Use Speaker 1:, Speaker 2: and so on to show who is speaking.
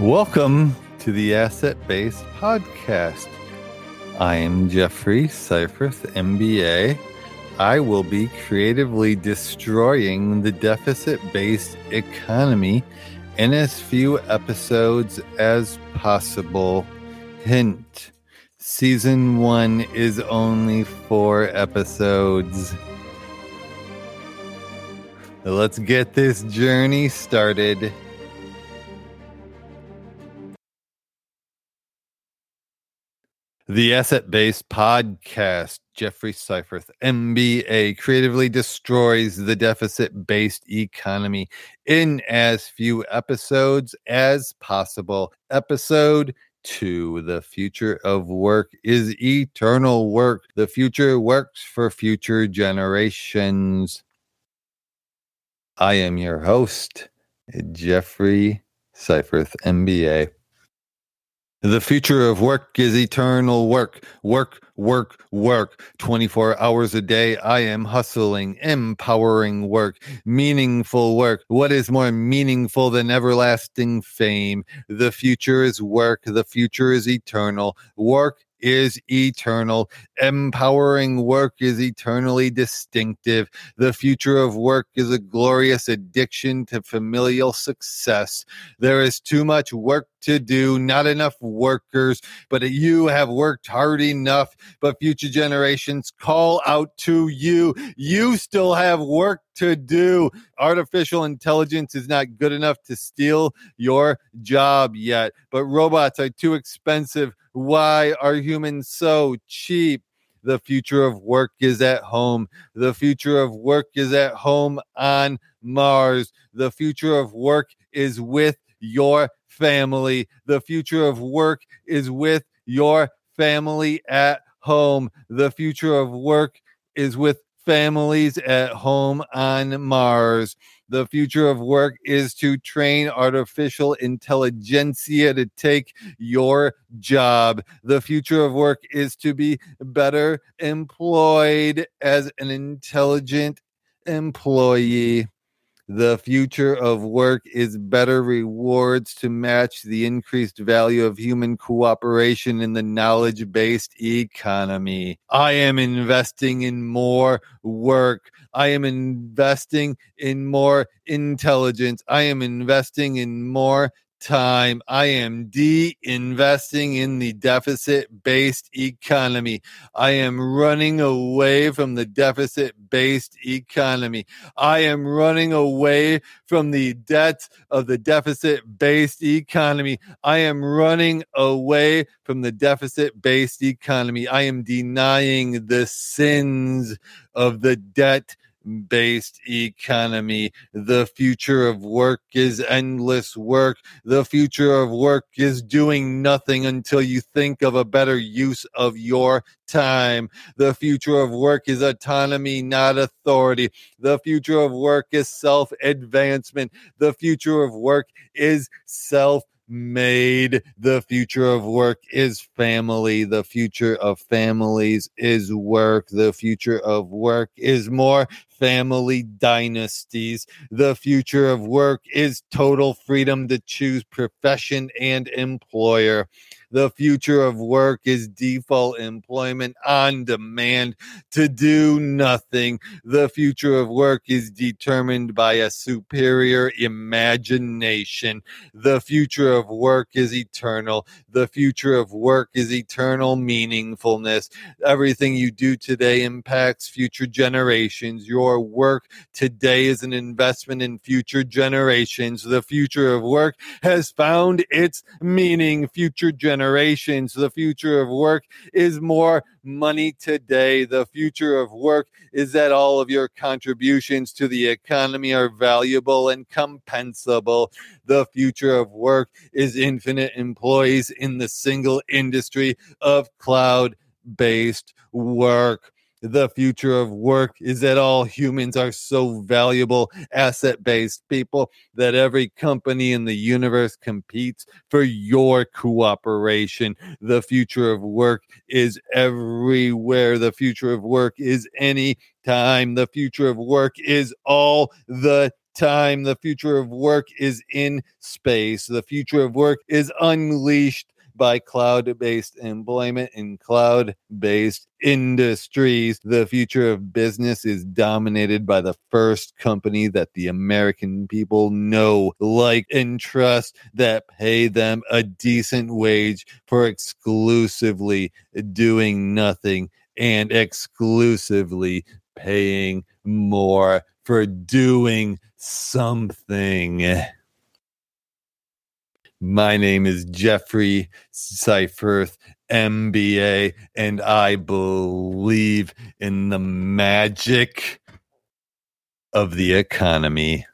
Speaker 1: Welcome to the Asset Based Podcast. I am Jeffrey Seyferth, MBA. I will be creatively destroying the deficit based economy in as few episodes as possible. Hint Season 1 is only four episodes. Let's get this journey started. The Asset Based Podcast, Jeffrey Seyferth, MBA, creatively destroys the deficit based economy in as few episodes as possible. Episode two The future of work is eternal work. The future works for future generations. I am your host, Jeffrey Seyferth, MBA. The future of work is eternal work, work, work, work. 24 hours a day, I am hustling, empowering work, meaningful work. What is more meaningful than everlasting fame? The future is work, the future is eternal. Work is eternal. Empowering work is eternally distinctive. The future of work is a glorious addiction to familial success. There is too much work to do, not enough workers, but you have worked hard enough. But future generations call out to you. You still have work to do. Artificial intelligence is not good enough to steal your job yet, but robots are too expensive. Why are humans so cheap? The future of work is at home. The future of work is at home on Mars. The future of work is with your family. The future of work is with your family at home. The future of work is with families at home on Mars. The future of work is to train artificial intelligentsia to take your job. The future of work is to be better employed as an intelligent employee. The future of work is better rewards to match the increased value of human cooperation in the knowledge based economy. I am investing in more work. I am investing in more intelligence. I am investing in more time. I am de investing in the deficit based economy. I am running away from the deficit based economy. I am running away from the debt of the deficit based economy. I am running away from the deficit based economy. I am denying the sins of the debt based economy. The future of work is endless work. The future of work is doing nothing until you think of a better use of your time. The future of work is autonomy, not authority. The future of work is self advancement. The future of work is self made. The future of work is family. The future of families is work. The future of work is more family dynasties. The future of work is total freedom to choose profession and employer. The future of work is default employment on demand to do nothing. The future of work is determined by a superior imagination. The future of work is eternal. The future of work is eternal meaningfulness. Everything you do today impacts future generations. Your work today is an investment in future generations. The future of work has found its meaning. Future generations generations. The future of work is more money today. The future of work is that all of your contributions to the economy are valuable and compensable. The future of work is infinite employees in the single industry of cloud based work the future of work is that all humans are so valuable, asset based people that every company in the universe competes for your cooperation. The future of work is everywhere. The future of work is any time. The future of work is all the time. The future of work is in space. The future of work is unleashed by cloud based employment and cloud based industries. The future of business is dominated by the first company that the American people know, like, and trust that pay them a decent wage for exclusively doing nothing and exclusively paying more for doing something. My name is Jeffrey Seyferth, MBA, and I believe in the magic of the economy.